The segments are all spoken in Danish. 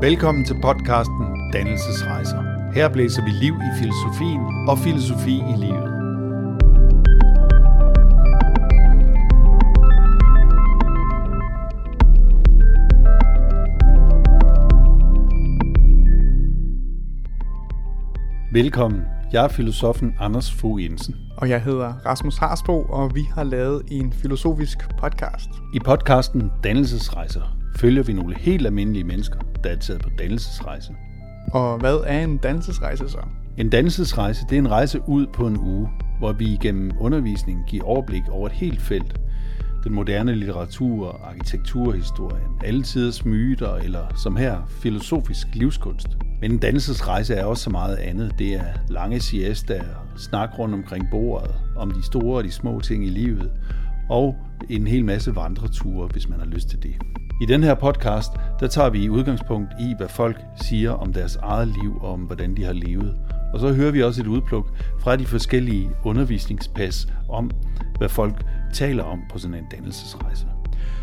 Velkommen til podcasten Dannelsesrejser. Her blæser vi liv i filosofien og filosofi i livet. Velkommen. Jeg er filosofen Anders Fogh Jensen. Og jeg hedder Rasmus Harsbo, og vi har lavet en filosofisk podcast. I podcasten Dannelsesrejser følger vi nogle helt almindelige mennesker, der er taget på dannelsesrejse. Og hvad er en dannelsesrejse så? En dannelsesrejse det er en rejse ud på en uge, hvor vi igennem undervisning giver overblik over et helt felt. Den moderne litteratur, arkitekturhistorien, alle tiders myter eller som her filosofisk livskunst. Men en dannelsesrejse er også så meget andet. Det er lange siesta, snak rundt omkring bordet, om de store og de små ting i livet, og en hel masse vandreture, hvis man har lyst til det. I den her podcast, der tager vi udgangspunkt i, hvad folk siger om deres eget liv og om, hvordan de har levet. Og så hører vi også et udpluk fra de forskellige undervisningspas om, hvad folk taler om på sådan en dannelsesrejse.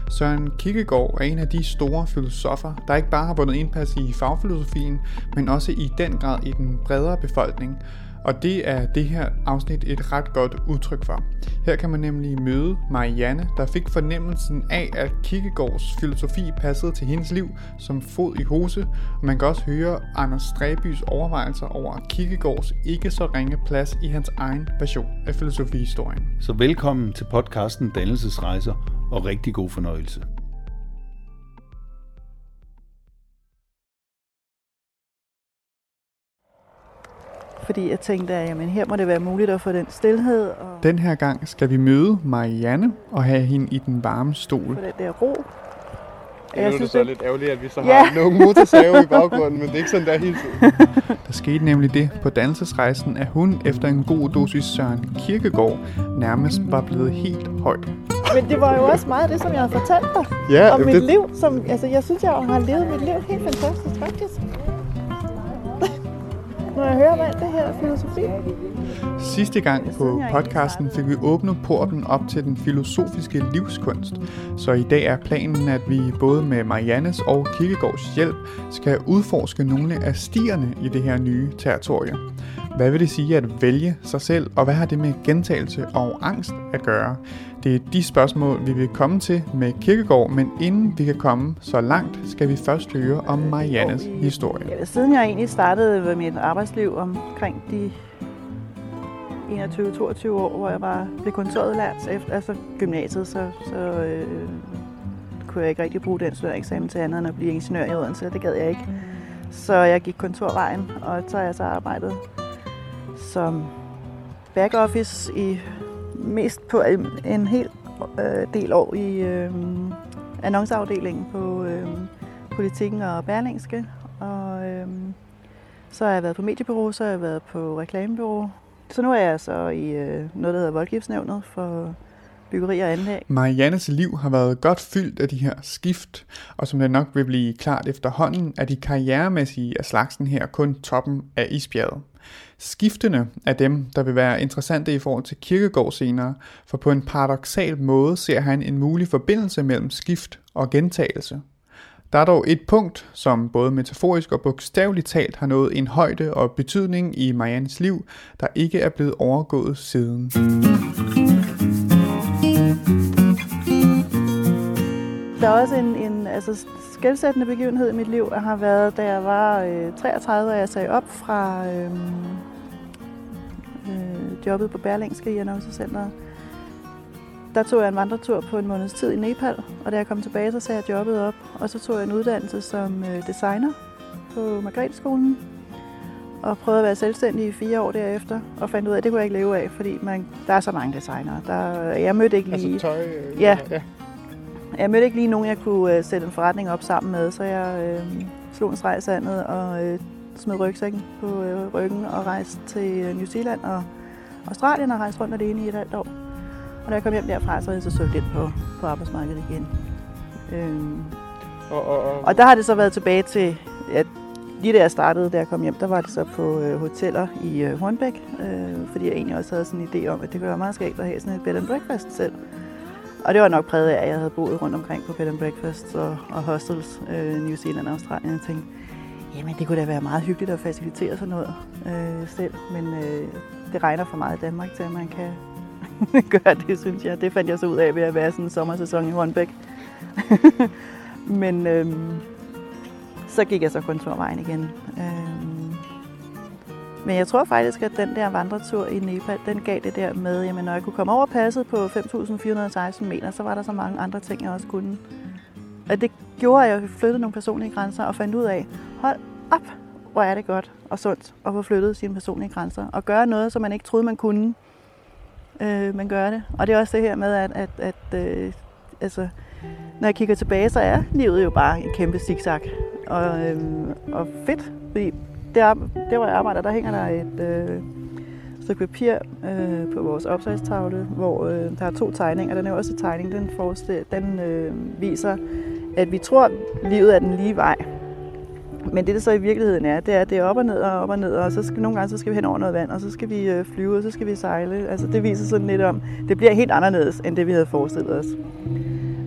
Søren Kierkegaard er en af de store filosofer, der ikke bare har vundet indpas i fagfilosofien, men også i den grad i den bredere befolkning, og det er det her afsnit et ret godt udtryk for. Her kan man nemlig møde Marianne, der fik fornemmelsen af, at Kierkegaards filosofi passede til hendes liv som fod i hose, og man kan også høre Anders Stræbys overvejelser over Kierkegaards ikke så ringe plads i hans egen version af filosofihistorien. Så velkommen til podcasten Dannelsesrejser og rigtig god fornøjelse. Fordi jeg tænkte, at jamen, her må det være muligt at få den stillhed. Og Den her gang skal vi møde Marianne og have hende i den varme stol. få den der ro. Nu er det så lidt ærgerligt, at vi så Ja. har nogle motorsave i baggrunden, men det er ikke sådan, der hele tiden. Der skete nemlig det på dannelsesrejsen, at hun efter en god dosis Søren Kierkegaard nærmest var blevet helt høj. Men det var jo også meget det, som jeg har fortalt dig Ja, om mit det, liv. Som, altså, jeg synes, jeg har levet mit liv helt fantastisk, faktisk. Når jeg hører om alt det her filosofi. Sidste gang på podcasten fik vi åbnet porten op til den filosofiske livskunst, så i dag er planen, at vi både med Mariannes og Kierkegaards hjælp skal udforske nogle af stierne i det her nye territorie. Hvad vil det sige at vælge sig selv, og hvad har det med gentagelse og angst at gøre? Det er de spørgsmål, vi vil komme til med Kierkegaard, men inden vi kan komme så langt, skal vi først høre om Mariannes historie. Ja, siden jeg egentlig startede med mit arbejdsliv omkring de 21-22 år, hvor jeg var blev kontorudlært efter altså gymnasiet, så, så øh, kunne jeg ikke rigtig bruge den eksamen til andet end at blive ingeniør i Odense. Det gad jeg ikke. Så jeg gik kontorvejen, og så har jeg så arbejdet som backoffice i mest på en, hel øh, del år i øh, annonceafdelingen på øh, Politikken og Berlingske. Og øh, så har jeg været på mediebureau, så har jeg været på reklamebureau. Så nu er jeg så i øh, noget, der hedder Voldgiftsnævnet for byggeri og anlæg. Mariannes liv har været godt fyldt af de her skift, og som det nok vil blive klart efterhånden, er de karrieremæssige af slagsen her kun toppen af isbjerget skiftende af dem, der vil være interessante i forhold til Kirkegård senere, for på en paradoxal måde ser han en mulig forbindelse mellem skift og gentagelse. Der er dog et punkt, som både metaforisk og bogstaveligt talt har nået en højde og betydning i Mariannes liv, der ikke er blevet overgået siden. Der er også en, en altså, skældsættende begivenhed i mit liv, der har været, da jeg var øh, 33, og jeg sagde op fra øh, jobbet på Berlingske i Annoncecenteret. Der tog jeg en vandretur på en måneds tid i Nepal, og da jeg kom tilbage, så sagde jeg jobbet op. Og så tog jeg en uddannelse som øh, designer på Margrethe-skolen, og prøvede at være selvstændig i fire år derefter, og fandt ud af, at det kunne jeg ikke leve af, fordi man, der er så mange designere. Der, jeg mødte ikke lige... altså tøj... Øh, Ja. ja. Jeg mødte ikke lige nogen, jeg kunne øh, sætte en forretning op sammen med, så jeg øh, slog en streg i sandet og øh, smed rygsækken på øh, ryggen og rejste til øh, New Zealand og Australien og rejste rundt alene i et halvt år. Og da jeg kom hjem derfra, så havde jeg så søgt ind på, på arbejdsmarkedet igen. Øhm, Og, og, og, og der har det så været tilbage til, at lige da jeg startede, da jeg kom hjem, der var det så på øh, hoteller i øh, Hornbæk, øh, fordi jeg egentlig også havde sådan en idé om, at det kunne være meget skægt at have sådan et bed and breakfast selv. Og det var nok præget af, at jeg havde boet rundt omkring på bed and breakfast og, og hostels, øh, New Zealand og Australien. Jeg tænkte, jamen det kunne da være meget hyggeligt at facilitere sådan noget øh, selv, men øh, det regner for meget i Danmark til, at man kan gøre det, synes jeg. Det fandt jeg så ud af ved at være sådan en sommersæson i Hornbæk. men øh, så gik jeg så kontorvejen igen. Øh, men jeg tror faktisk, at den der vandretur i Nepal, den gav det der med, at når jeg kunne komme over passet på 5.416 meter, så var der så mange andre ting, jeg også kunne. Og det gjorde, at jeg flyttede nogle personlige grænser og fandt ud af, hold op, hvor er det godt og sundt at få flyttet sine personlige grænser. Og gøre noget, som man ikke troede, man kunne. Øh, man gør det. Og det er også det her med, at, at, at øh, altså, når jeg kigger tilbage, så er livet jo bare en kæmpe zigzag. Og, øh, og fedt, fordi der, der hvor jeg arbejder, der hænger der et øh, stykke papir øh, på vores opslagstavle, hvor øh, der er to tegninger. Den er også en tegning, den, forestiller, den øh, viser, at vi tror, at livet er den lige vej. Men det, det så i virkeligheden er, det er, at det er op og ned og op og ned, og så skal, nogle gange så skal vi hen over noget vand, og så skal vi øh, flyve, og så skal vi sejle. Altså, det viser sådan lidt om, det bliver helt anderledes, end det vi havde forestillet os.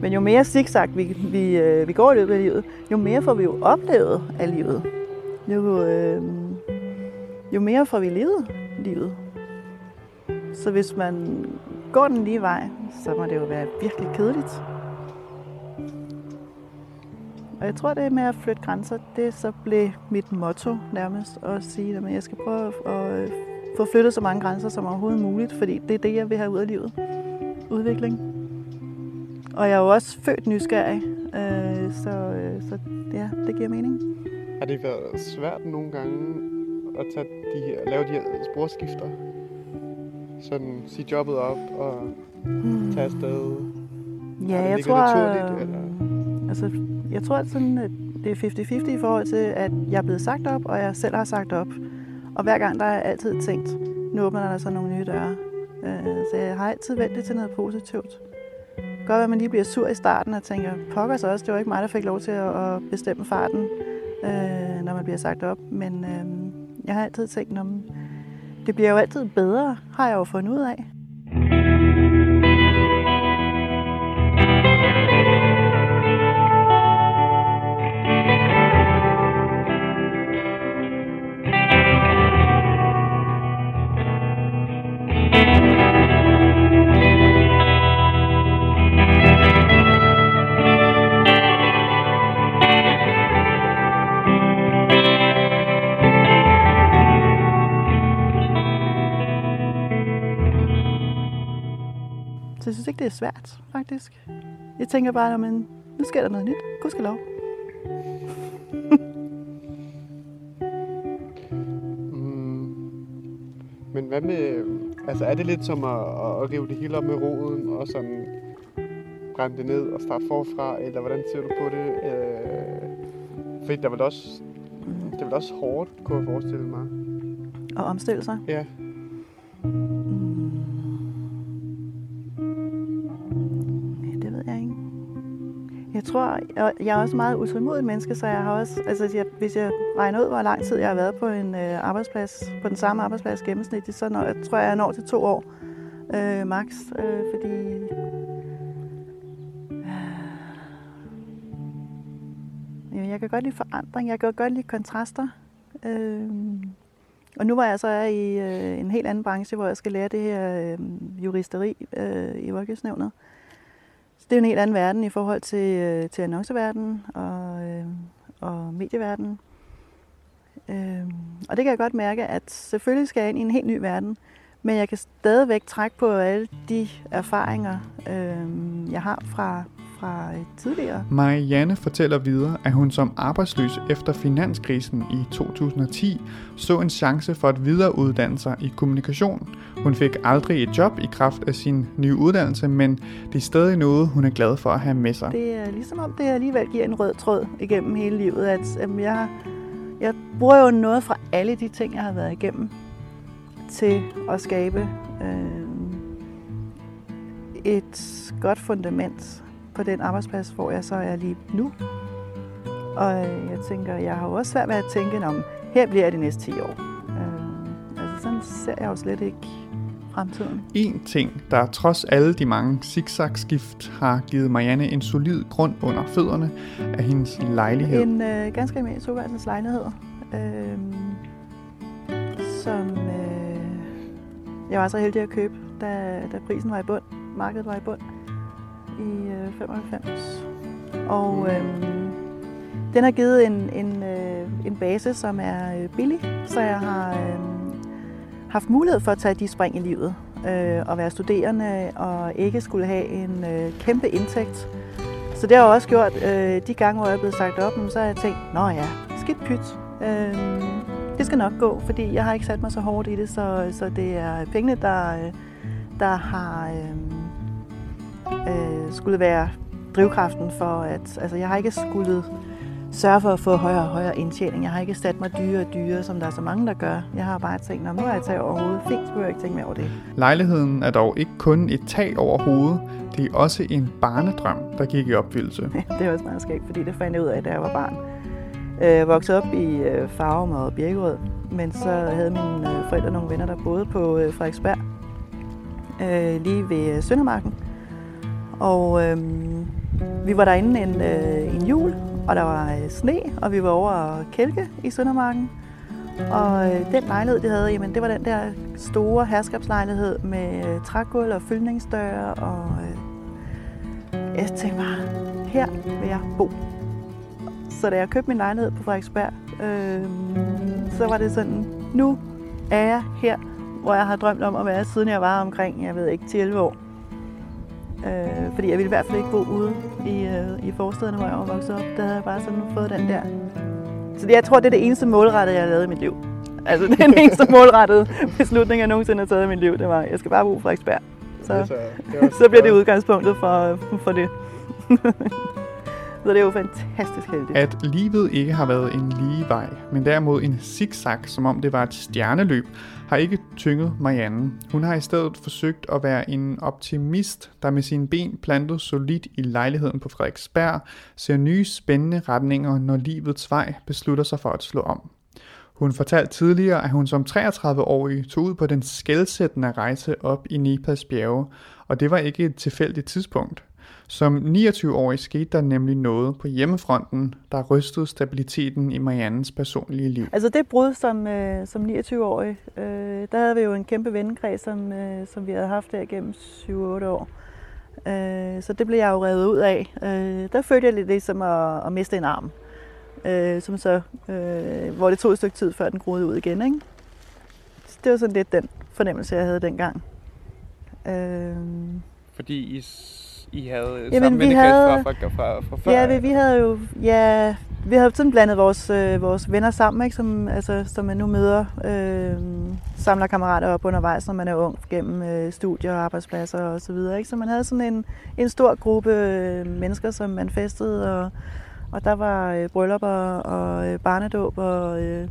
Men jo mere zigzag vi, vi, øh, vi går i løbet af livet, jo mere får vi jo oplevet af livet jo, øh, jo mere får vi levet livet. Så hvis man går den lige vej, så må det jo være virkelig kedeligt. Og jeg tror, det med at flytte grænser, det så blev mit motto nærmest at sige, at jeg skal prøve at øh, få flyttet så mange grænser som overhovedet muligt, fordi det er det, jeg vil have ud af livet. Udvikling. Og jeg er jo også født nysgerrig, øh, så, øh, så ja, det giver mening. Har det været svært nogle gange at tage de her, lave de her sporskifter? Sådan sige jobbet op og hmm. tage afsted? Ja, jeg tror, naturligt, eller? Altså, jeg tror, at sådan, at det er 50-50 i forhold til, at jeg er blevet sagt op, og jeg selv har sagt op. Og hver gang, der er jeg altid tænkt, nu åbner der så nogle nye døre. Øh, så jeg har altid ventet til noget positivt. Godt at man lige bliver sur i starten og tænker, pokker så også, det var ikke mig, der fik lov til at bestemme farten øh, når man bliver sagt op. Men øh, jeg har altid tænkt, om det bliver jo altid bedre, har jeg jo fundet ud af. Det er svært, faktisk. Jeg tænker bare, men nu sker der noget nyt. Gud skal lov. mm. Men hvad med, altså er det lidt som at, at rive det hele op med roden og sådan brænde det ned og starte forfra, eller hvordan ser du på det? Øh, fordi der var også, det var også hårdt, kunne jeg forestille mig. Og omstille sig? Ja. Tror, jeg er også meget utålmodig menneske, så jeg har også, altså jeg, hvis jeg regner ud, hvor lang tid jeg har været på en øh, arbejdsplads, på den samme arbejdsplads gennemsnitligt, så når, jeg tror jeg, jeg når til to år øh, max, øh, fordi øh, jeg kan godt lide forandring, jeg kan godt lide kontraster. Øh, og nu var jeg så er i øh, en helt anden branche, hvor jeg skal lære det her øh, juristeri øh, i Voldgiftsnævnet. Øh, det er en helt anden verden i forhold til, øh, til annonceverdenen og, øh, og medieverdenen. Øh, og det kan jeg godt mærke, at selvfølgelig skal jeg ind i en helt ny verden, men jeg kan stadigvæk trække på alle de erfaringer, øh, jeg har fra, fra tidligere. Marianne fortæller videre, at hun som arbejdsløs efter finanskrisen i 2010 så en chance for at videreuddanne sig i kommunikation. Hun fik aldrig et job i kraft af sin nye uddannelse, men det er stadig noget, hun er glad for at have med sig. Det er ligesom om det alligevel giver en rød tråd igennem hele livet, at jeg, jeg bruger jo noget fra alle de ting, jeg har været igennem til at skabe øh, et godt fundament på den arbejdsplads, hvor jeg så er lige nu. Og jeg tænker, jeg har jo også svært ved at tænke, om her bliver jeg de næste 10 år. Øh, altså sådan ser jeg jo slet ikke fremtiden. En ting, der trods alle de mange zigzag-skift har givet Marianne en solid grund under fødderne, er hendes lejlighed. En øh, ganske almindelig toværelses lejlighed, øh, som øh, jeg var så heldig at købe, da, da prisen var i bund, markedet var i bund i øh, 95. Og øh, den har givet en, en, øh, en base, som er øh, billig, så jeg har øh, haft mulighed for at tage de spring i livet øh, og være studerende og ikke skulle have en øh, kæmpe indtægt. Så det har også gjort, øh, de gange, hvor jeg er blevet sagt op, så har jeg tænkt, nå ja, skidt pyt. Øh, det skal nok gå, fordi jeg har ikke sat mig så hårdt i det, så, så det er pengene, der, øh, der har øh, øh, skulle være drivkraften for, at altså, jeg har ikke skulle sørge for at få højere og højere indtjening. Jeg har ikke sat mig dyre og dyre, som der er så mange, der gør. Jeg har bare tænkt, nu har jeg taget over hovedet. Fint, så jeg ikke tænke mere over det. Lejligheden er dog ikke kun et tag over hovedet. Det er også en barnedrøm, der gik i opfyldelse. det er også meget skægt, fordi det fandt jeg ud af, da jeg var barn. Jeg øh, voksede op i øh, Farum og Birkerød, men så havde mine øh, forældre nogle venner, der boede på Frederiksberg, lige ved Søndermarken. Og øh, vi var derinde en, øh, en jul, og der var øh, sne, og vi var over at kælke i Søndermarken. Og øh, den lejlighed, de havde, jamen, det var den der store herskabslejlighed med øh, trægulv og fyldningsdøre. Og øh, jeg tænkte bare, her vil jeg bo. Så da jeg købte min lejlighed på Frederiksberg, øh, så var det sådan, nu er jeg her, hvor jeg har drømt om at være, siden jeg var omkring, jeg ved ikke, 10-11 år. Øh, fordi jeg ville i hvert fald ikke bo ude i, øh, i forstederne, hvor jeg var vokset op. Der havde jeg bare sådan fået den der. Så det, jeg tror, det er det eneste målrettede, jeg har lavet i mit liv. Altså det er den eneste målrettede beslutning, jeg nogensinde har taget i mit liv. Det var, jeg skal bare bo i Frederiksberg. Så, så bliver det udgangspunktet for, for det. Så det er jo fantastisk heldigt. At livet ikke har været en lige vej, men derimod en zigzag, som om det var et stjerneløb, har ikke tynget Marianne. Hun har i stedet forsøgt at være en optimist, der med sine ben plantet solidt i lejligheden på Frederiksberg, ser nye spændende retninger, når livets vej beslutter sig for at slå om. Hun fortalte tidligere, at hun som 33-årig tog ud på den skældsættende rejse op i Nepals bjerge, og det var ikke et tilfældigt tidspunkt. Som 29-årig skete der nemlig noget på hjemmefronten, der rystede stabiliteten i Mariannes personlige liv. Altså det brud som, øh, som 29-årig, øh, der havde vi jo en kæmpe vennekreds, som, øh, som vi havde haft der gennem 7-8 år. Øh, så det blev jeg jo revet ud af. Øh, der følte jeg lidt det som at, at miste en arm. Øh, som så, øh, hvor det tog et stykke tid, før den groede ud igen. Ikke? Så det var sådan lidt den fornemmelse, jeg havde dengang. Øh, Fordi I i havde Jamen, sammen vi havde, fra, fra, fra, fra før? Ja, vi, vi havde jo ja, vi havde sådan blandet vores, øh, vores venner sammen, ikke? Som, altså, som man nu møder, øh, samler kammerater op undervejs, når man er ung, gennem øh, studier og arbejdspladser og så videre. Ikke? Så man havde sådan en, en stor gruppe øh, mennesker, som man festede, og, og der var øh, bryllupper og øh, barnedåb og, øh,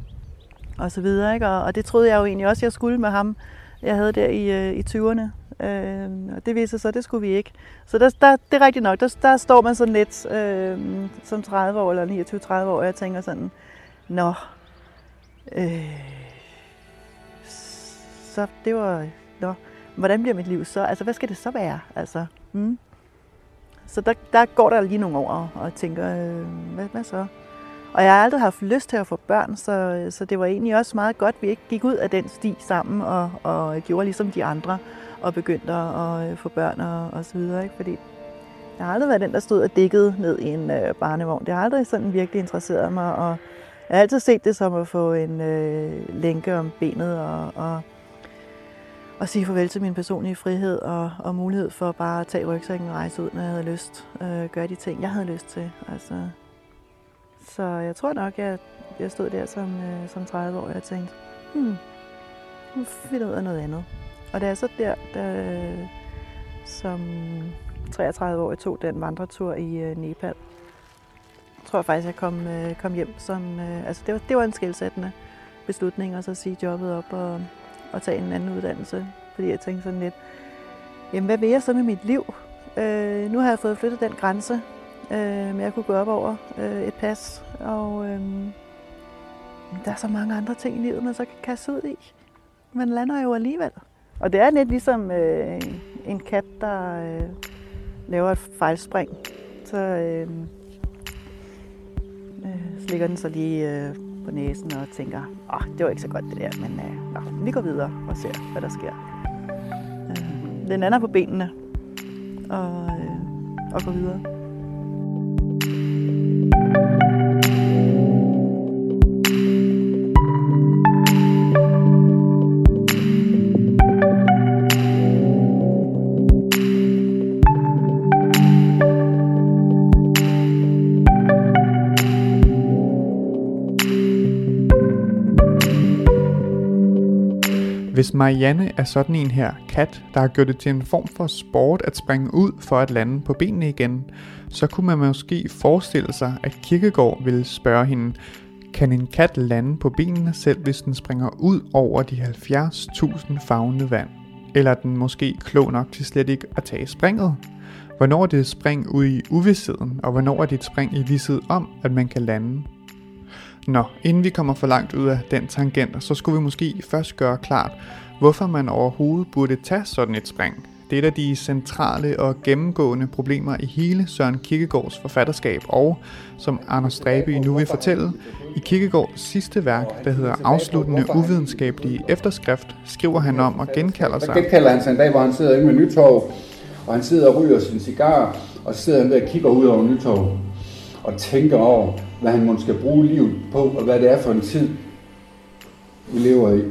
og så videre. Ikke? Og, og det troede jeg jo egentlig også, jeg skulle med ham, jeg havde der i, øh, i 20'erne. Øh, og det viser sig, det skulle vi ikke. Så der, der, det er rigtigt nok, der, der står man sådan lidt øh, som 30 år eller 29-30 år, og jeg tænker sådan, nå, øh, så det var, nå, hvordan bliver mit liv så? Altså, hvad skal det så være? Altså, mm. Så der, der går der lige nogle år og tænker, øh, hvad, hvad så? Og jeg har aldrig haft lyst til at få børn, så, så det var egentlig også meget godt, at vi ikke gik ud af den sti sammen og, og gjorde ligesom de andre og begyndte at øh, få børn og, og så videre. Ikke? Fordi jeg har aldrig været den, der stod og dækkede ned i en øh, barnevogn. Det har aldrig sådan virkelig interesseret mig, og jeg har altid set det som at få en øh, lænke om benet og, og, og sige farvel til min personlige frihed og, og mulighed for bare at tage rygsækken og rejse ud, når jeg havde lyst. Øh, gøre de ting, jeg havde lyst til. Altså, så jeg tror nok, jeg, jeg stod der som, øh, som 30 år og jeg tænkte, hmm, nu finder ud af noget andet. Og det er så der, der som 33 år, jeg tog den vandretur i øh, Nepal, tror Jeg faktisk, jeg kom, øh, kom hjem som... Øh, altså det var, det var en skældsættende beslutning, at så sige jobbet op og, og tage en anden uddannelse. Fordi jeg tænkte sådan lidt, jamen hvad vil jeg så med mit liv? Øh, nu har jeg fået flyttet den grænse, øh, men jeg kunne gå op over øh, et pas. Og øh, der er så mange andre ting i livet, man så kan kaste ud i. Man lander jo alligevel. Og det er lidt ligesom øh, en kat, der øh, laver et fejlspring. Så øh, øh, slikker den så lige øh, på næsen og tænker, åh, oh, det var ikke så godt det der, men øh, nå, vi går videre og ser, hvad der sker. Øh, den anden er på benene og, øh, og går videre. Marianne er sådan en her kat, der har gjort det til en form for sport at springe ud for at lande på benene igen, så kunne man måske forestille sig, at Kirkegård ville spørge hende, kan en kat lande på benene selv, hvis den springer ud over de 70.000 fagne vand? Eller er den måske klog nok til slet ikke at tage springet? Hvornår er det et spring ud i uvidsheden, og hvornår er det et spring i vidsthed om, at man kan lande Nå, inden vi kommer for langt ud af den tangent, så skulle vi måske først gøre klart, hvorfor man overhovedet burde tage sådan et spring. Det er et af de centrale og gennemgående problemer i hele Søren Kierkegaards forfatterskab, og som Anders Stræbe nu vil fortælle, i Kierkegaards sidste værk, der hedder Afsluttende uvidenskabelige efterskrift, skriver han om og genkalder sig. genkalder han sig en dag, hvor han sidder inde med Nytorv, og han sidder og ryger sin cigar, og så sidder han der og kigger ud over Nytorv og tænker over, hvad han måske skal bruge livet på, og hvad det er for en tid, vi lever i.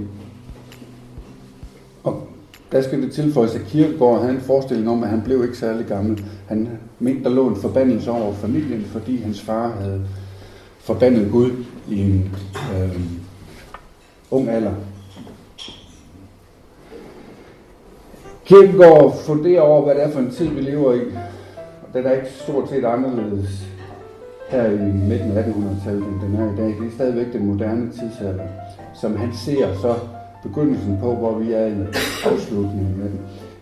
Der skal det tilføjes, at Kierkegaard havde en forestilling om, at han blev ikke særlig gammel. Han mente, der lå en forbandelse over familien, fordi hans far havde forbandet Gud i en øh, ung alder. Kierkegaard funderer over, hvad det er for en tid, vi lever i. Og den er ikke stort set anderledes her i midten af 1800-tallet, end den er i dag. Det er stadigvæk den moderne tidsalder, som han ser så begyndelsen på, hvor vi er i afslutningen med den.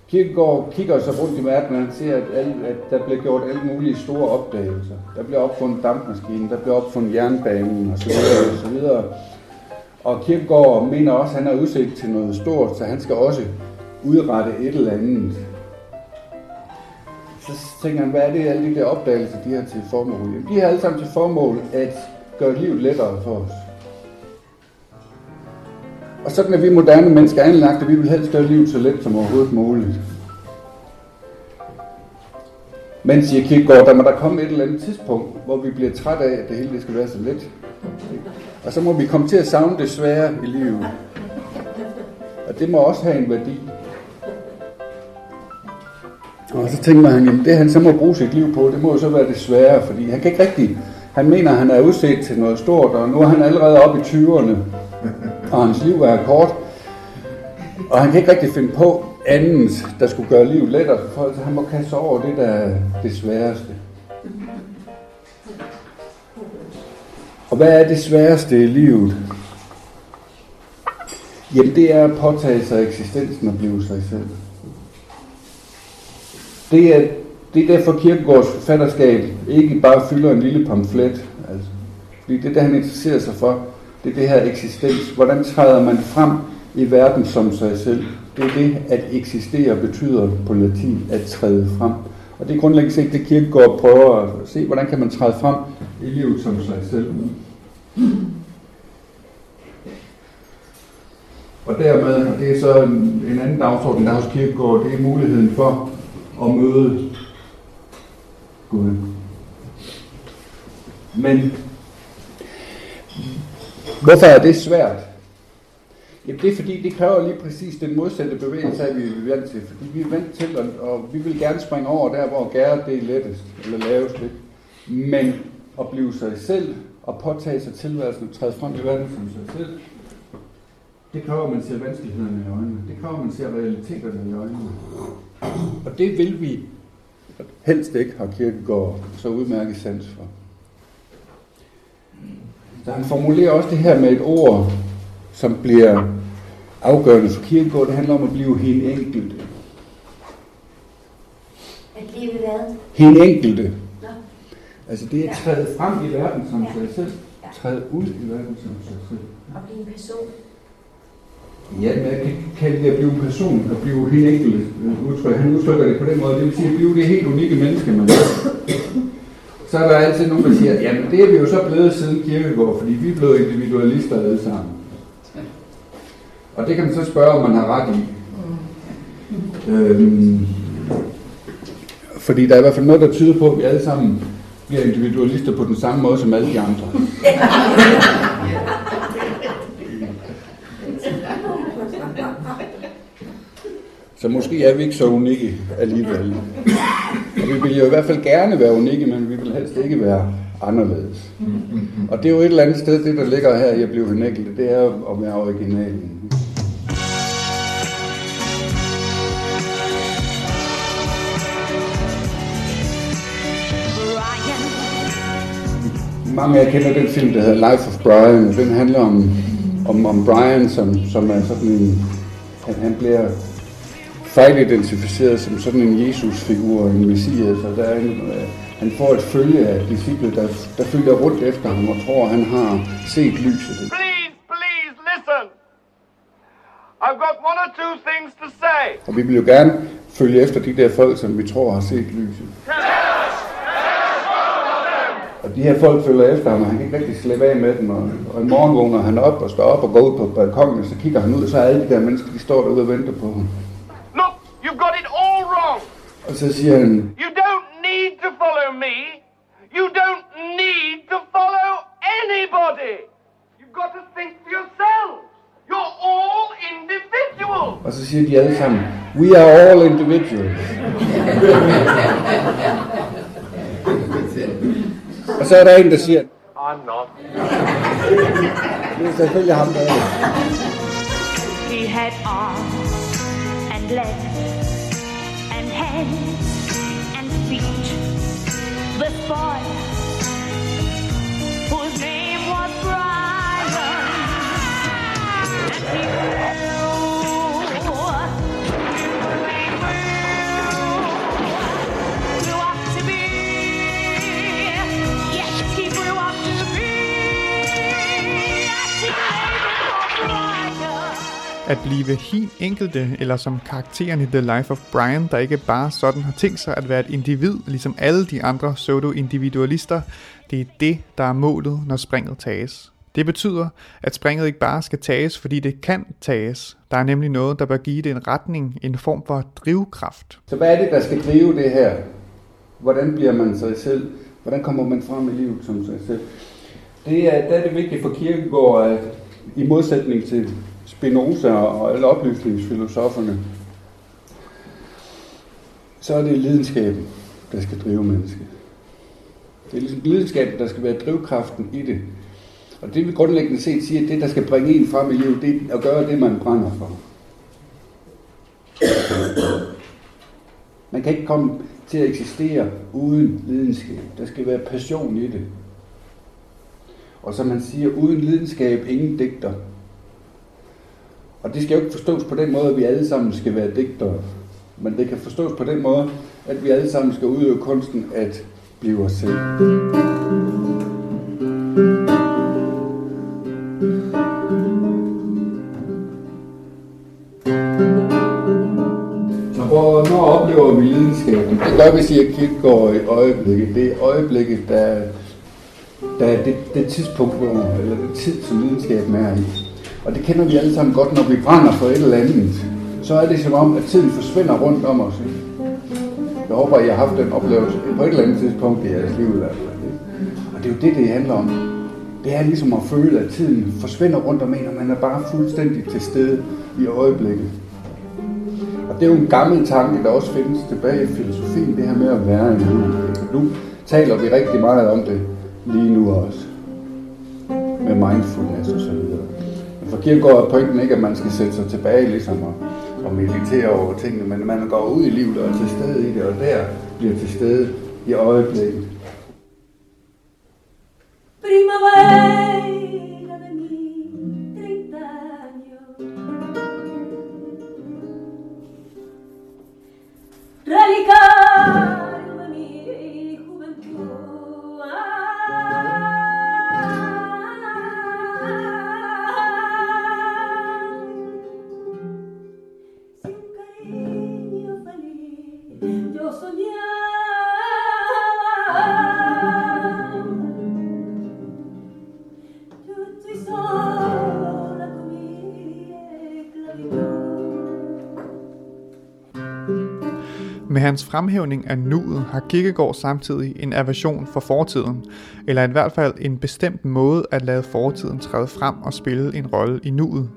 Kierkegaard kigger så rundt i verden, og han ser, at, alle, at der bliver gjort alle mulige store opdagelser. Der bliver opfundet dampmaskinen, der bliver opfundet jernbanen osv. Og, Og Kierkegaard mener også, at han har udsigt til noget stort, så han skal også udrette et eller andet så tænker han, hvad er det, alle de der opdagelser, de har til formål? Jamen, de har alle sammen til formål at gøre livet lettere for os. Og sådan er vi moderne mennesker anlagt, at vi vil helst gøre livet så let som overhovedet muligt. Men siger Kierkegaard, der må der komme et eller andet tidspunkt, hvor vi bliver træt af, at det hele skal være så let. Og så må vi komme til at savne det svære i livet. Og det må også have en værdi. Og så tænker man, at det han så må bruge sit liv på, det må jo så være det svære, fordi han kan ikke rigtig, han mener, at han er udset til noget stort, og nu er han allerede oppe i 20'erne, og hans liv er kort. Og han kan ikke rigtig finde på andet, der skulle gøre livet lettere for folk, så han må kaste over det, der er det sværeste. Og hvad er det sværeste i livet? Jamen det er at påtage sig eksistensen og blive sig selv. Det er, det er derfor Kirkegårds forfatterskab ikke bare fylder en lille pamflet. Altså. Fordi det er det, han interesserer sig for. Det er det her eksistens. Hvordan træder man frem i verden som sig selv? Det er det, at eksistere betyder på latin at træde frem. Og det er grundlæggende set det, Kirkegaard prøver at se, hvordan kan man træde frem i livet som sig selv. Og dermed, og det er så en, en anden dagsorden, der hos Kirkegaard, det er muligheden for at møde Gud. Men hvorfor er det svært? Jamen det er fordi, det kræver lige præcis den modsatte bevægelse, vi er vant til. Fordi vi er vant til, at, og vi vil gerne springe over der, hvor gæret det er lettest, eller lavest lidt. Men at blive sig selv, og påtage sig tilværelsen, og træde frem i verden som sig selv, det kræver, at man ser vanskelighederne i øjnene. Det kræver, at man ser realiteterne i øjnene. Og det vil vi helst ikke have Kirkegaard så udmærket sans for. Så han formulerer også det her med et ord, som bliver afgørende for Kirkegaard. Det handler om at blive helt enkelte. At blive hvad? Helt enkelte. Nå. Altså det er at træde frem i verden som ja. sig selv. Træde ud i verden som sig selv. Og blive en person. Ja, men jeg kan kalde det at blive en person, at blive helt enkelt øh, udtryk. Han udtrykker det på den måde, det vil sige at blive det helt unikke menneske, man er. Så er der altid nogen, der siger, jamen det er vi jo så blevet siden kirkegård, fordi vi er blevet individualister alle sammen. Og det kan man så spørge, om man har ret i. Øhm, fordi der er i hvert fald noget, der tyder på, at vi alle sammen bliver individualister på den samme måde som alle de andre. Så måske er vi ikke så unikke alligevel. Og vi vil jo i hvert fald gerne være unikke, men vi vil helst ikke være anderledes. Og det er jo et eller andet sted, det der ligger her i at blive en enkelte, det er at være originalen. Mange af jer kender den film, der hedder Life of Brian, og den handler om, om, om Brian, som, som er sådan en, han, han bliver fejlidentificeret som sådan en Jesus-figur, en messias, og der er en, øh, han får et følge af disciple, der, der følger rundt efter ham og tror, han har set lyset. Please, please listen. I've got one or two things to say. Og vi vil jo gerne følge efter de der folk, som vi tror har set lyset. Og de her folk følger efter ham, og han kan ikke rigtig slippe af med dem. Og, og i morgen vågner han op og står op og går ud på balkongen, og så kigger han ud, og så er alle de der mennesker, de står derude og venter på ham. Look, you've got it all wrong. Og så siger You don't need to follow me. You don't need to follow anybody. You've got to think for yourself. You're all individuals. og så siger de alle sammen, we are all individuals. og så er der en, der siger, I'm not. det er selvfølgelig ham, der er. He had arms and legs and and feet. This boy, whose name was Brian, and he At blive helt enkelte, eller som karakteren i The Life of Brian, der ikke bare sådan har tænkt sig at være et individ, ligesom alle de andre pseudo-individualister, det er det, der er målet, når springet tages. Det betyder, at springet ikke bare skal tages, fordi det kan tages. Der er nemlig noget, der bør give det en retning, en form for drivkraft. Så hvad er det, der skal drive det her? Hvordan bliver man sig selv? Hvordan kommer man frem i livet som sig selv? Det er, der er det vigtigt for Kierkegaard, at i modsætning til Spinoza og alle oplysningsfilosoferne, så er det lidenskaben, der skal drive mennesket. Det er ligesom lidenskaben, der skal være drivkraften i det. Og det vi grundlæggende set siger, det der skal bringe en frem i livet, det er at gøre det, man brænder for. Man kan ikke komme til at eksistere uden lidenskab. Der skal være passion i det. Og som man siger, uden lidenskab, ingen digter. Og det skal jo ikke forstås på den måde, at vi alle sammen skal være digtere. Men det kan forstås på den måde, at vi alle sammen skal udøve kunsten at blive os selv. Så hvornår oplever vi lidenskaben? Det gør vi, siger Kierkegaard i øjeblikket. Det er øjeblikket, der, der er det, det tidspunkt, hvor, eller det tid, som lidenskaben er i. Og det kender vi alle sammen godt, når vi brænder for et eller andet. Så er det som om, at tiden forsvinder rundt om os. Ikke? Jeg håber, I har haft den oplevelse på et eller andet tidspunkt i jeres liv i Og det er jo det, det handler om. Det er ligesom at føle, at tiden forsvinder rundt om en, og man er bare fuldstændig til stede i øjeblikket. Og det er jo en gammel tanke, der også findes tilbage i filosofien, det her med at være i nuet. Nu taler vi rigtig meget om det lige nu også. Med mindfulness og så videre. Men Kierkegaard er pointen ikke, at man skal sætte sig tilbage ligesom og, og meditere over tingene, men man går ud i livet og er til stede i det, og der bliver til stede i øjeblikket. Primavera hans fremhævning af nuet har Kierkegaard samtidig en aversion for fortiden, eller i hvert fald en bestemt måde at lade fortiden træde frem og spille en rolle i nuet.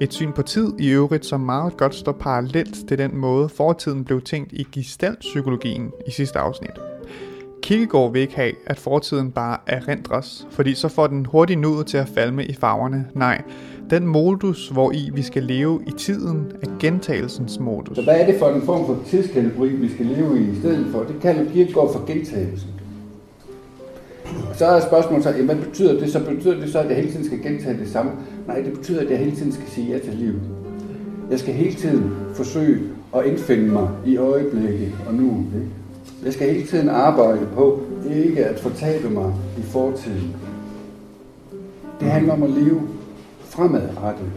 Et syn på tid i øvrigt, som meget godt står parallelt til den måde fortiden blev tænkt i gestaltpsykologien i sidste afsnit. Kierkegaard vil ikke have, at fortiden bare erindres, fordi så får den hurtigt nuet til at falme i farverne. Nej, den modus, hvor i vi skal leve i tiden, er gentagelsens modus. Så hvad er det for en form for tidskategori, vi skal leve i i stedet for? Det kalder Kierkegaard for gentagelsen. Og så er spørgsmålet så, hvad betyder det så? Betyder det så, at jeg hele tiden skal gentage det samme? Nej, det betyder, at jeg hele tiden skal sige ja til livet. Jeg skal hele tiden forsøge at indfinde mig i øjeblikket og nu. Ikke? Jeg skal hele tiden arbejde på ikke at fortabe mig i fortiden. Det handler om at leve fremadrettet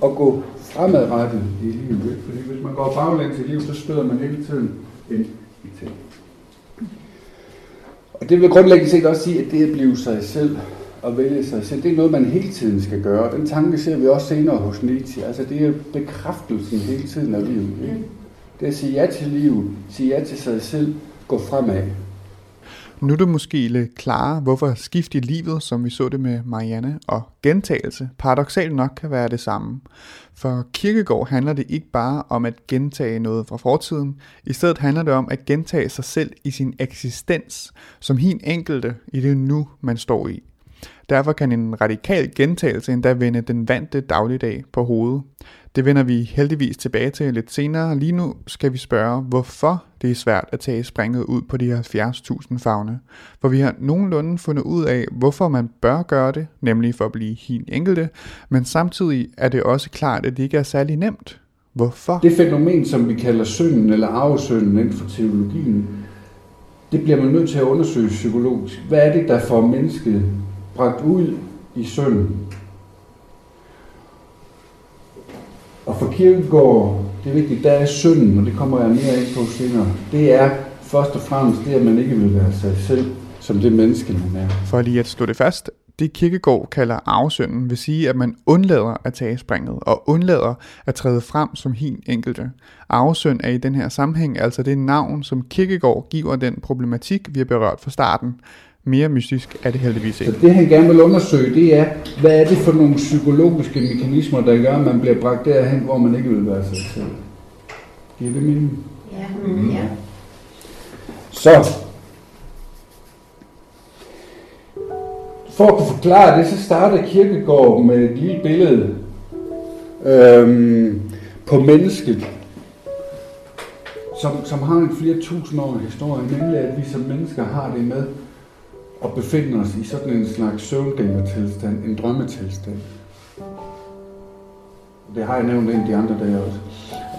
og gå fremadrettet i livet. Fordi hvis man går baglæns i livet, så støder man hele tiden ind i ting. Og det vil grundlæggende set også sige, at det at blive sig selv og vælge sig selv, det er noget, man hele tiden skal gøre. Den tanke ser vi også senere hos Nietzsche. Altså det er bekræftelsen hele tiden af livet. Ikke? Det er at sige ja til livet, sige ja til sig selv, gå fremad. Nu er det måske lidt klare, hvorfor skift i livet, som vi så det med Marianne, og gentagelse paradoxalt nok kan være det samme. For Kierkegaard handler det ikke bare om at gentage noget fra fortiden, i stedet handler det om at gentage sig selv i sin eksistens, som hin enkelte i det nu, man står i. Derfor kan en radikal gentagelse endda vende den vante dagligdag på hovedet. Det vender vi heldigvis tilbage til lidt senere. Lige nu skal vi spørge, hvorfor det er svært at tage springet ud på de 70.000 fagne. For vi har nogenlunde fundet ud af, hvorfor man bør gøre det, nemlig for at blive hin enkelte, men samtidig er det også klart, at det ikke er særlig nemt. Hvorfor? Det fænomen, som vi kalder synden eller arvesynden inden for teologien, det bliver man nødt til at undersøge psykologisk. Hvad er det, der får mennesket bragt ud i synden? Og for Kierkegaard, det er vigtigt, der er synden, og det kommer jeg mere ind på senere. Det er først og fremmest det, at man ikke vil være sig selv, som det menneske, man er. For lige at slå det fast, det kirkegård kalder arvesynden vil sige, at man undlader at tage springet og undlader at træde frem som hin enkelte. Arvesynd er i den her sammenhæng altså det navn, som kirkegård giver den problematik, vi har berørt fra starten. Mere mystisk er det heldigvis Så ikke. det han gerne vil undersøge, det er, hvad er det for nogle psykologiske mekanismer, der gør, at man bliver bragt derhen, hvor man ikke vil være sig selv. Giver det mening? Ja. ja. Så, for at kunne forklare det, så starter Kierkegaard med et lille billede øhm, på mennesket, som, som har en flere tusind år historie, nemlig at vi som mennesker har det med og befinde os i sådan en slags søvngængertilstand, en drømmetilstand. Det har jeg nævnt en af de andre dage også.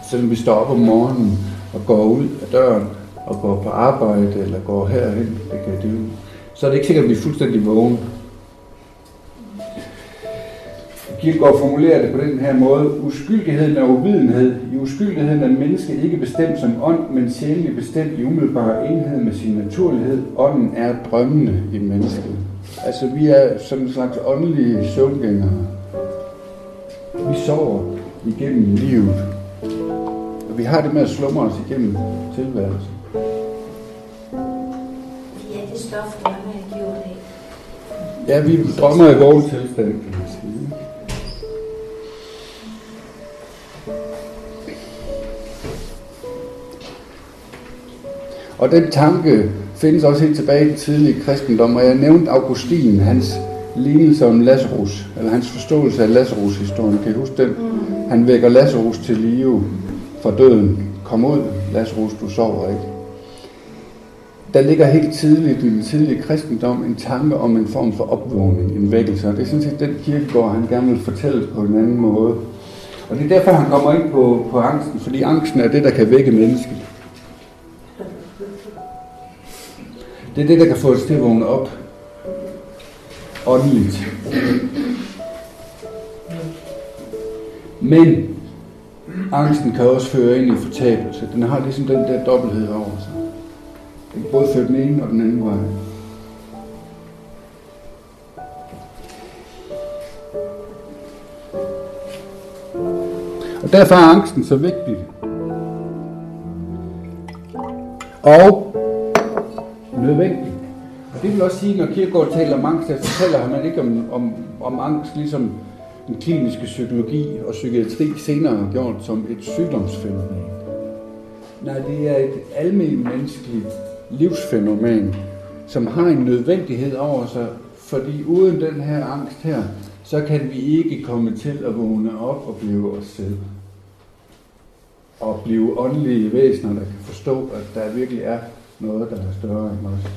Selvom vi står op om morgenen og går ud af døren og går på arbejde eller går herhen, det kan det jo, så er det ikke sikkert, at vi er fuldstændig vågne. Kierkegaard formulerer det på den her måde. Uskyldigheden er uvidenhed. I uskyldigheden er mennesket ikke bestemt som ånd, men sjældent bestemt i umiddelbar enhed med sin naturlighed. Ånden er drømmende i mennesket. Altså, vi er sådan en slags åndelige søvngængere. Vi sover igennem livet. Og vi har det med at slumre os igennem tilværelsen. Ja, det stof, der er gjort af. Ja, vi drømmer i vågen tilstand, Og den tanke findes også helt tilbage i den tidlige kristendom, og jeg nævnte Augustin, hans lignelse om Lazarus, eller hans forståelse af Lazarus-historien. Kan I huske den? Han vækker Lazarus til live fra døden. Kom ud, Lazarus, du sover ikke. Der ligger helt tidligt i den tidlige kristendom en tanke om en form for opvågning, en vækkelse. Og det er sådan set den kirkegård, han gerne vil fortælle på en anden måde. Og det er derfor, han kommer ind på, på angsten, fordi angsten er det, der kan vække mennesket. Det er det, der kan få os til at vågne op åndeligt. Men angsten kan også føre ind i fortabelse. Den har ligesom den der dobbelthed over sig. Den kan både føre den ene og den anden vej. Og derfor er angsten så vigtig. Og nødvendig. Og det vil også sige, når Kierkegaard taler om angst, så fortæller han ikke om, om, om angst ligesom den kliniske psykologi og psykiatri senere har gjort som et sygdomsfænomen. Nej, det er et almindeligt menneskeligt livsfænomen, som har en nødvendighed over sig, fordi uden den her angst her, så kan vi ikke komme til at vågne op og blive os selv. Og blive åndelige væsener, der kan forstå, at der virkelig er noget, der er større end os.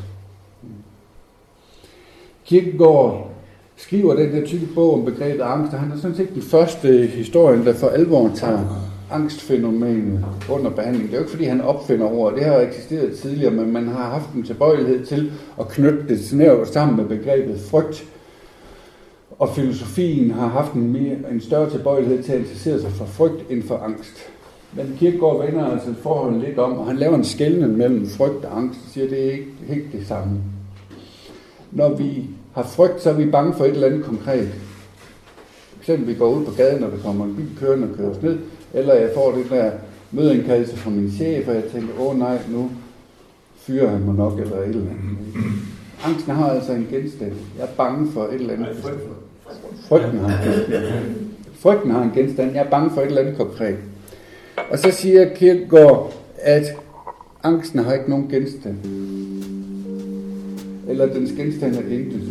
Kirkegaard skriver den der tykke bog om begrebet angst, og han er sådan set den første historien, der for alvor tager angstfænomenet under behandling. Det er jo ikke, fordi han opfinder ordet. Det har eksisteret tidligere, men man har haft en tilbøjelighed til at knytte det snævert sammen med begrebet frygt. Og filosofien har haft en, mere, en større tilbøjelighed til at interessere sig for frygt end for angst. Men Kierkegaard vender altså forholdet lidt om, og han laver en skelnen mellem frygt og angst, og siger, at det er ikke helt det samme. Når vi har frygt, så er vi bange for et eller andet konkret. For eksempel, vi går ud på gaden, når der kommer en bil kørende og kører os ned, eller jeg får det der mødeindkaldelse fra min chef, og jeg tænker, åh nej, nu fyrer han mig nok, eller et eller andet. Angsten har altså en genstand. Jeg er bange for et eller andet. Frygten har en. Frygten har en genstand. Jeg er bange for et eller andet konkret. Og så siger Kierkegaard, at angsten har ikke nogen genstand. Eller dens genstand er intet.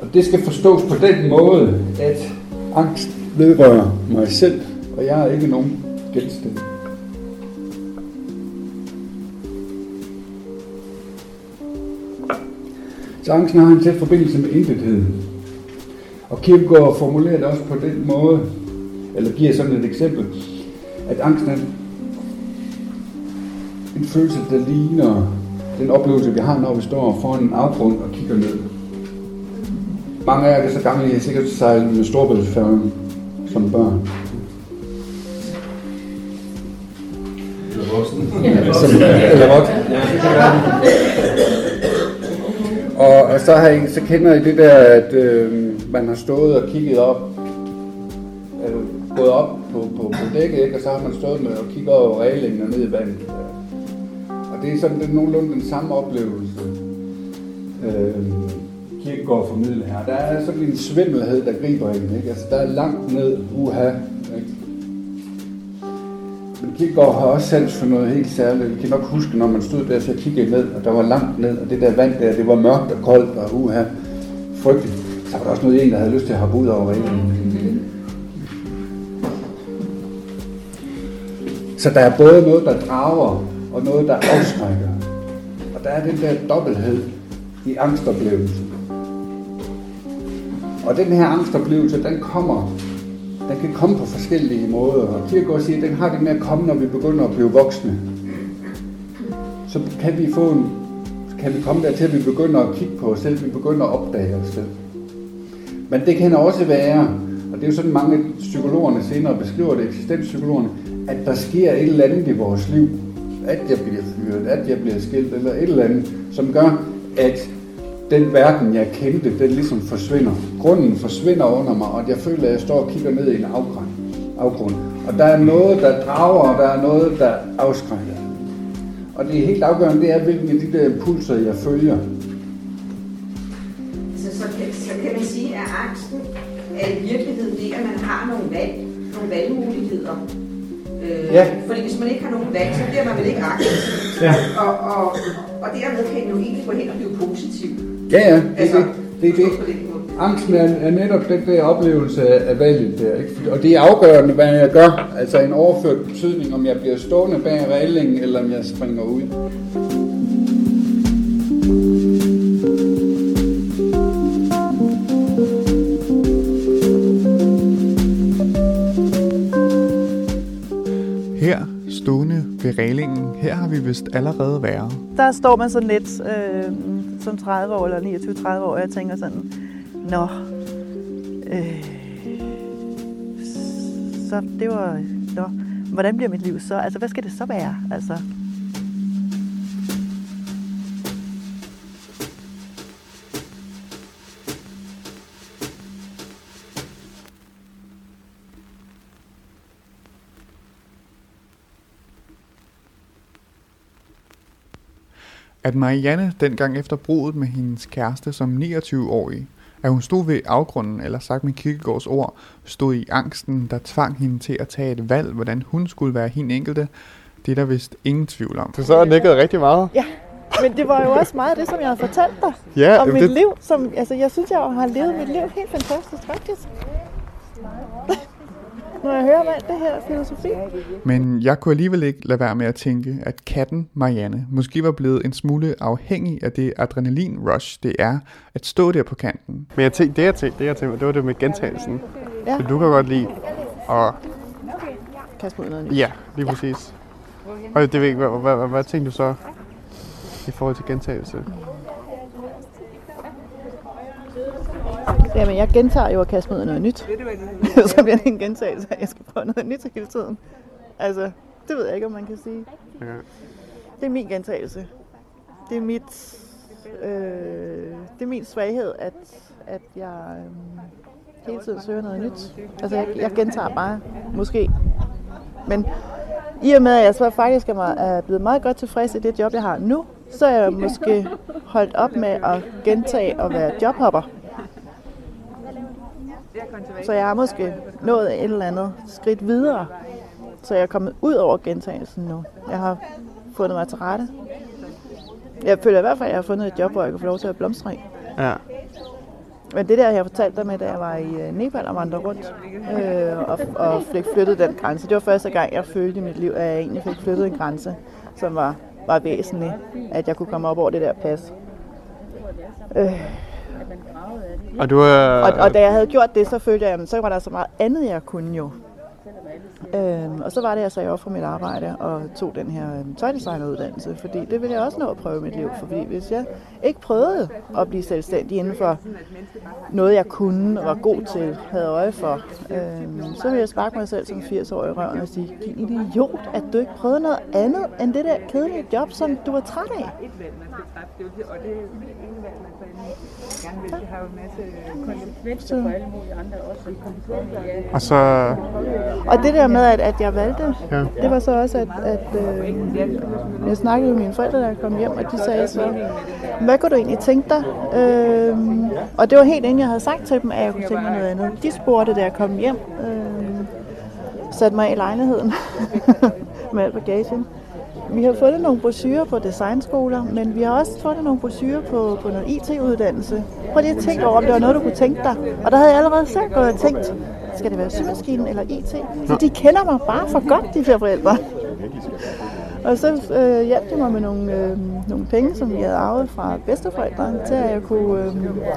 Og det skal forstås på den måde, at angst vedrører mig selv, og jeg er ikke nogen genstand. Så angsten har en tæt forbindelse med intetheden. Og Kierkegaard formulerer det også på den måde, eller giver sådan et eksempel, at angsten er en følelse, der ligner den oplevelse, vi har, når vi står foran en afgrund og kigger ned. Mange af jer er så gamle, I har sikkert sejlet med storbæltsfærgen som børn. Eller voksen. Som, eller voksen. Og, og så, har I, så kender I det der, at øh, man har stået og kigget op, øh, gået op på, på, på dækket, ikke? og så har man stået med og kigget over reglingen og ned i vandet. Og det er sådan det er nogenlunde den samme oplevelse, øh, Kierkegaard formidler her. Der er sådan en svimmelhed, der griber ind. Ikke? Altså, der er langt ned, uha. Ikke? Men Kierkegaard har også sans for noget helt særligt. Vi kan nok huske, når man stod der, så kiggede ned, og der var langt ned, og det der vand der, det var mørkt og koldt og uha, frygteligt. Så var der også noget en, der havde lyst til at hoppe ud over reglingen. Så der er både noget, der drager, og noget, der afskrækker. Og der er den der dobbelthed i angstoplevelsen. Og den her angstoplevelse, den kommer, den kan komme på forskellige måder. Og Kierkegaard siger, at den har det med at komme, når vi begynder at blive voksne. Så kan vi få en, kan vi komme dertil, at vi begynder at kigge på os selv, vi begynder at opdage os selv. Men det kan også være, og det er jo sådan mange psykologerne senere beskriver det, eksistenspsykologerne, at der sker et eller andet i vores liv, at jeg bliver fyret, at jeg bliver skilt, eller et eller andet, som gør, at den verden, jeg kendte, den ligesom forsvinder. Grunden forsvinder under mig, og jeg føler, at jeg står og kigger ned i en afgrund. afgrund. Og der er noget, der drager, og der er noget, der afskrækker. Og det er helt afgørende, det er, hvilken af de der impulser, jeg følger. Så, kan, man sige, at angsten er i virkeligheden det, at man har nogle valg, nogle valgmuligheder. Øh, Ja. Fordi hvis man ikke har nogen valg, så bliver man vel ikke aktiv. Ja. Og, og, og dermed kan den jo egentlig gå hen og blive positiv. Ja, ja, det er Altså, det. det, er det. Angsten er, er netop den der oplevelse af valget der. Ikke? Og det er afgørende, hvad jeg gør. Altså en overført betydning, om jeg bliver stående bag reglingen, eller om jeg springer ud. stående ved reglingen, her har vi vist allerede været. Der står man sådan lidt øh, som 30 år eller 29-30 år, og jeg tænker sådan, nå, Øh, så det var... Nå, hvordan bliver mit liv så? Altså, hvad skal det så være? Altså, At Marianne dengang efter brudet med hendes kæreste som 29-årig, at hun stod ved afgrunden, eller sagt med Kierkegaards ord, stod i angsten, der tvang hende til at tage et valg, hvordan hun skulle være hin enkelte, det er der vist ingen tvivl om. Du så har nikket rigtig meget. Ja, men det var jo også meget det, som jeg havde fortalt dig. Ja, om mit det- liv. Som, altså, jeg synes, jeg har levet mit liv helt fantastisk, faktisk. Når jeg hører om alt det her filosofi. Men jeg kunne alligevel ikke lade være med at tænke, at katten Marianne måske var blevet en smule afhængig af det adrenalin-rush, det er at stå der på kanten. Men jeg tænkte, det jeg tænkte, det jeg tænkte, det var det med gentagelsen. Ja. Så du kan godt lide at... Kaste mod noget nyt. Ja, lige præcis. Og det ved jeg ikke, hvad, hvad, hvad, hvad tænkte du så i forhold til gentagelse? Jamen, jeg gentager jo at kaste mod noget nyt. så bliver det en gentagelse, at jeg skal prøve noget nyt hele tiden. Altså, det ved jeg ikke, om man kan sige. Ja. Det er min gentagelse. Det er mit... Øh, det er min svaghed, at, at jeg øh, hele tiden søger noget nyt. Altså, jeg, jeg gentager bare, måske. Men i og med, at jeg så faktisk er, meget, er blevet meget godt tilfreds i det job, jeg har nu, så er jeg måske holdt op med at gentage og være jobhopper. Så jeg har måske nået et eller andet skridt videre. Så jeg er kommet ud over gentagelsen nu. Jeg har fundet mig til rette. Jeg føler i hvert fald, at jeg har fundet et job, hvor jeg kan få lov til at blomstre i. Ja. Men det der, jeg fortalte dig med, da jeg var i øh, Nepal og vandrede rundt øh, og, og fik flyttet den grænse. Det var første gang, jeg følte i mit liv, at jeg egentlig fik flyttet en grænse, som var, var væsentlig, at jeg kunne komme op over det der pas. Øh, Og du er... og, og da jeg havde gjort det, så følte jeg, at så var der så meget andet, jeg kunne jo. Øhm, og så var det, jeg sagde op fra mit arbejde og tog den her øhm, tøjdesigneruddannelse, fordi det ville jeg også nå at prøve i mit liv. Fordi hvis jeg ikke prøvede at blive selvstændig inden for noget, jeg kunne og var god til, havde øje for, øhm, så ville jeg sparke mig selv som 80-årig i røven og sige, din idiot, at du ikke prøvede noget andet end det der kedelige job, som du var træt af. Så. Og så... Og det der med, at, at jeg valgte, Ja. det var så også, at, at øh, jeg snakkede med mine forældre, da jeg kom hjem, og de sagde så, hvad kunne du egentlig tænke dig? Øh, og det var helt inden jeg havde sagt til dem, at jeg kunne tænke mig noget andet. De spurgte, da jeg kom hjem, øh, satte mig i lejligheden med al bagagen. Vi har fundet nogle brochurer på designskoler, men vi har også fundet nogle brochurer på, på noget IT-uddannelse. Prøv lige at tænke over, om det var noget, du kunne tænke dig. Og der havde jeg allerede selv gået og tænkt, skal det være symaskinen eller IT? Så de kender mig bare for godt, de her forældre. Og så øh, hjalp de mig med nogle, øh, nogle penge, som vi havde arvet fra bedsteforældrene, til at jeg kunne øh,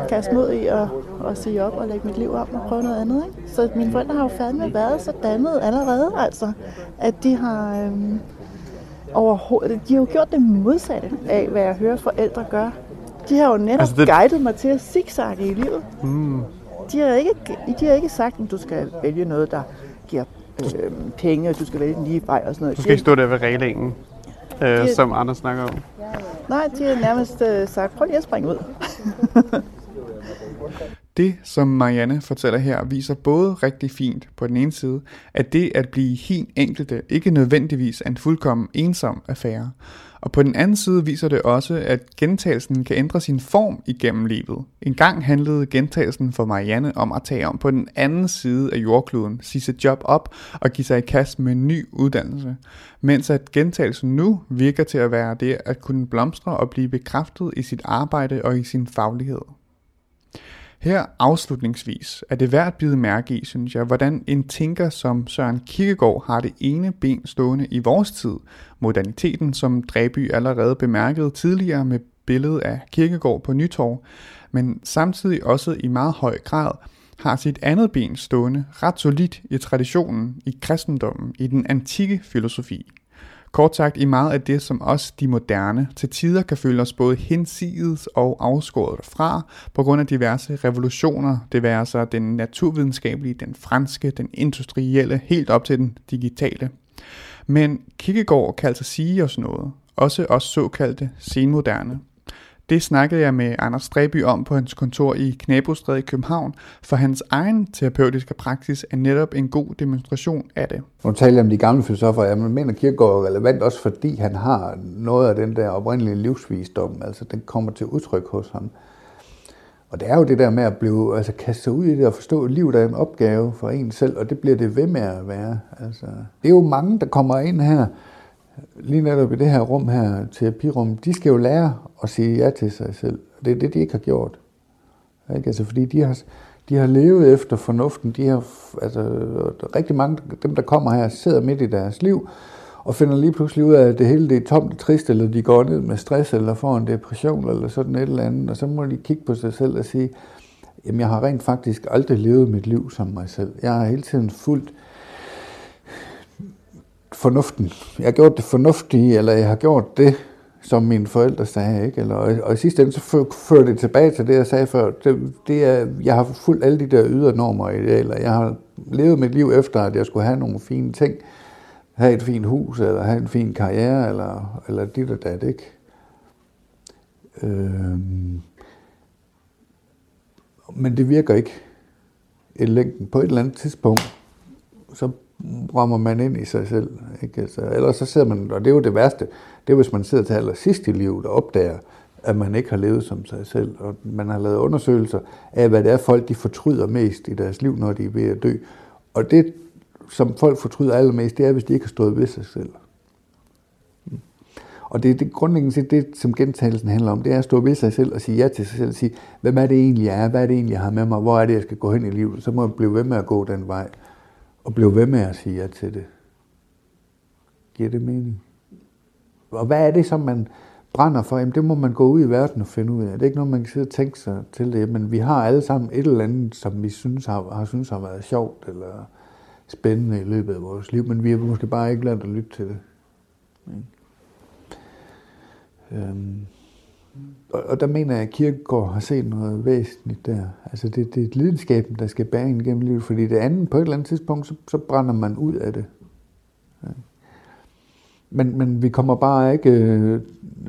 kaste mod i at, at sige op og lægge mit liv om og prøve noget andet. Ikke? Så mine forældre har jo fandme været så dannet allerede, altså, at de har... Øh, overhovedet, de har jo gjort det modsatte af, hvad jeg hører forældre gør. De har jo netop Altså, det- det... guidet mig til at zigzagge i livet. Mm. De har ikke, de har ikke sagt, at du skal vælge noget, der giver øh, penge, og du skal vælge den lige vej og sådan noget. Du De skal ikke stå der ved reglingen, øh, Det- som andre snakker om. Nej, de har nærmest øh, sagt, prøv lige at springe ud. Det, som Marianne fortæller her, viser både rigtig fint på den ene side, at det at blive helt enkelte ikke nødvendigvis er en fuldkommen ensom affære. Og på den anden side viser det også, at gentagelsen kan ændre sin form igennem livet. En gang handlede gentagelsen for Marianne om at tage om på den anden side af jordkloden, sige sit job op og give sig i kast med en ny uddannelse. Mens at gentagelsen nu virker til at være det at kunne blomstre og blive bekræftet i sit arbejde og i sin faglighed. Her afslutningsvis er det værd at bide mærke i, synes jeg, hvordan en tænker som Søren Kierkegaard har det ene ben stående i vores tid, moderniteten, som Dræby allerede bemærkede tidligere med billedet af Kierkegaard på Nytorv, men samtidig også i meget høj grad har sit andet ben stående ret solidt i traditionen, i kristendommen, i den antikke filosofi. Kort sagt i meget af det, som os de moderne til tider kan føle os både hensides og afskåret fra på grund af diverse revolutioner, det være så den naturvidenskabelige, den franske, den industrielle, helt op til den digitale. Men Kierkegaard kan altså sige os noget, også os såkaldte senmoderne. Det snakkede jeg med Anders Streby om på hans kontor i Knæbostred i København, for hans egen terapeutiske praksis er netop en god demonstration af det. Nu taler jeg om de gamle filosofer, jeg mener Kierkegaard er relevant også fordi han har noget af den der oprindelige livsvisdom, altså den kommer til udtryk hos ham. Og det er jo det der med at blive, altså kaste sig ud i det og forstå, at livet er en opgave for en selv, og det bliver det ved med at være. Altså, det er jo mange, der kommer ind her, lige netop i det her rum her, terapirum, de skal jo lære at sige ja til sig selv. Det er det, de ikke har gjort. Ikke? Altså, fordi de har, de har levet efter fornuften. De har, altså, rigtig mange dem, der kommer her, sidder midt i deres liv, og finder lige pludselig ud af, at det hele det er tomt og trist, eller de går ned med stress, eller får en depression, eller sådan et eller andet, og så må de kigge på sig selv og sige, jamen jeg har rent faktisk aldrig levet mit liv som mig selv. Jeg har hele tiden fulgt fornuften. Jeg har gjort det fornuftige, eller jeg har gjort det, som mine forældre sagde. Ikke? Eller, og, og i sidste ende, så fører det tilbage til det, jeg sagde før. Det, det er, jeg har fulgt alle de der ydre normer og idealer. eller jeg har levet mit liv efter, at jeg skulle have nogle fine ting. Have et fint hus, eller have en fin karriere, eller, eller dit og dat, ikke? Øhm, men det virker ikke i længden. På et eller andet tidspunkt, så rammer man ind i sig selv. Ikke? Altså, ellers så sidder man, og det er jo det værste, det er hvis man sidder til allersidst i livet og opdager, at man ikke har levet som sig selv. Og man har lavet undersøgelser af, hvad det er, folk de fortryder mest i deres liv, når de er ved at dø. Og det, som folk fortryder allermest, det er, hvis de ikke har stået ved sig selv. Og det er det, grundlæggende set det, som gentagelsen handler om, det er at stå ved sig selv og sige ja til sig selv og sige, hvem er det egentlig, jeg er? Hvad er det egentlig, jeg har med mig? Hvor er det, jeg skal gå hen i livet? Så må jeg blive ved med at gå den vej. Og blev ved med at sige ja til det. Giver det mening? Og hvad er det, som man brænder for? Jamen, det må man gå ud i verden og finde ud af. Det er ikke noget, man kan sidde og tænke sig til det. Men vi har alle sammen et eller andet, som vi synes har, har synes har været sjovt eller spændende i løbet af vores liv, men vi har måske bare ikke lært at lytte til det. Øhm, og, og der mener jeg, at Kierkegaard har set noget væsentligt der. Altså det, det er lidenskaben, der skal bære en gennem livet, fordi det andet, på et eller andet tidspunkt, så, så brænder man ud af det. Ja. Men, men vi kommer bare ikke øh,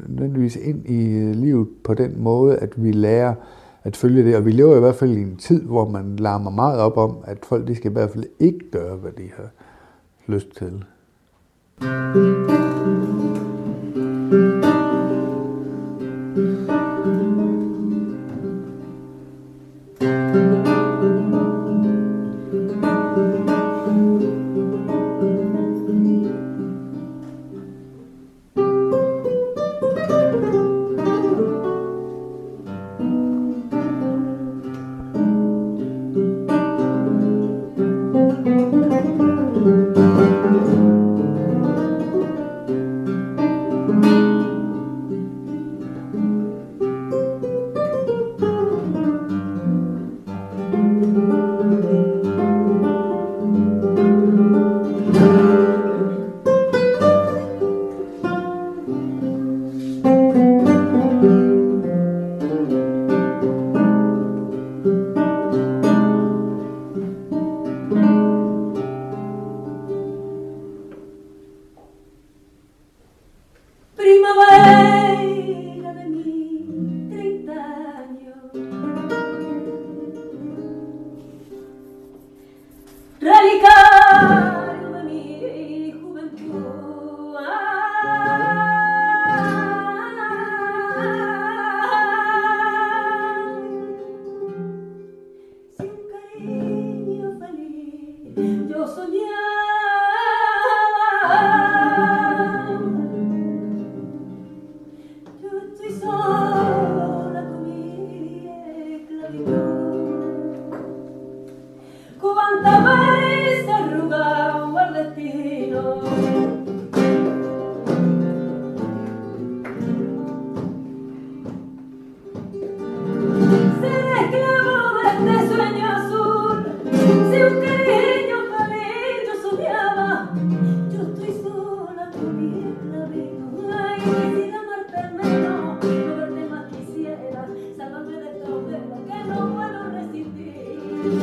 nødvendigvis ind i øh, livet på den måde, at vi lærer at følge det. Og vi lever i hvert fald i en tid, hvor man larmer meget op om, at folk de skal i hvert fald ikke gøre, hvad de har lyst til. Det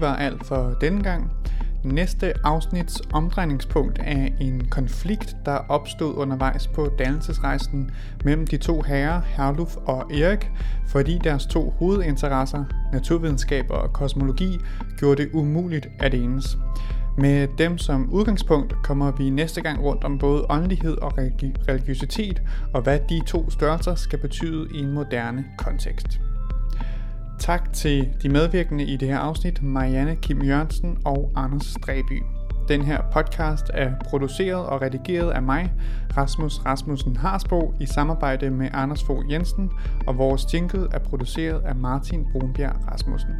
var alt for denne gang. Næste afsnits omdrejningspunkt er en konflikt, der opstod undervejs på dannelsesrejsen mellem de to herrer, Herluf og Erik, fordi deres to hovedinteresser, naturvidenskab og kosmologi, gjorde det umuligt at enes. Med dem som udgangspunkt kommer vi næste gang rundt om både åndelighed og religiøsitet, og hvad de to størrelser skal betyde i en moderne kontekst. Tak til de medvirkende i det her afsnit, Marianne Kim Jørgensen og Anders Stræby. Den her podcast er produceret og redigeret af mig, Rasmus Rasmussen Harsbo, i samarbejde med Anders Fogh Jensen, og vores jingle er produceret af Martin Brunbjerg Rasmussen.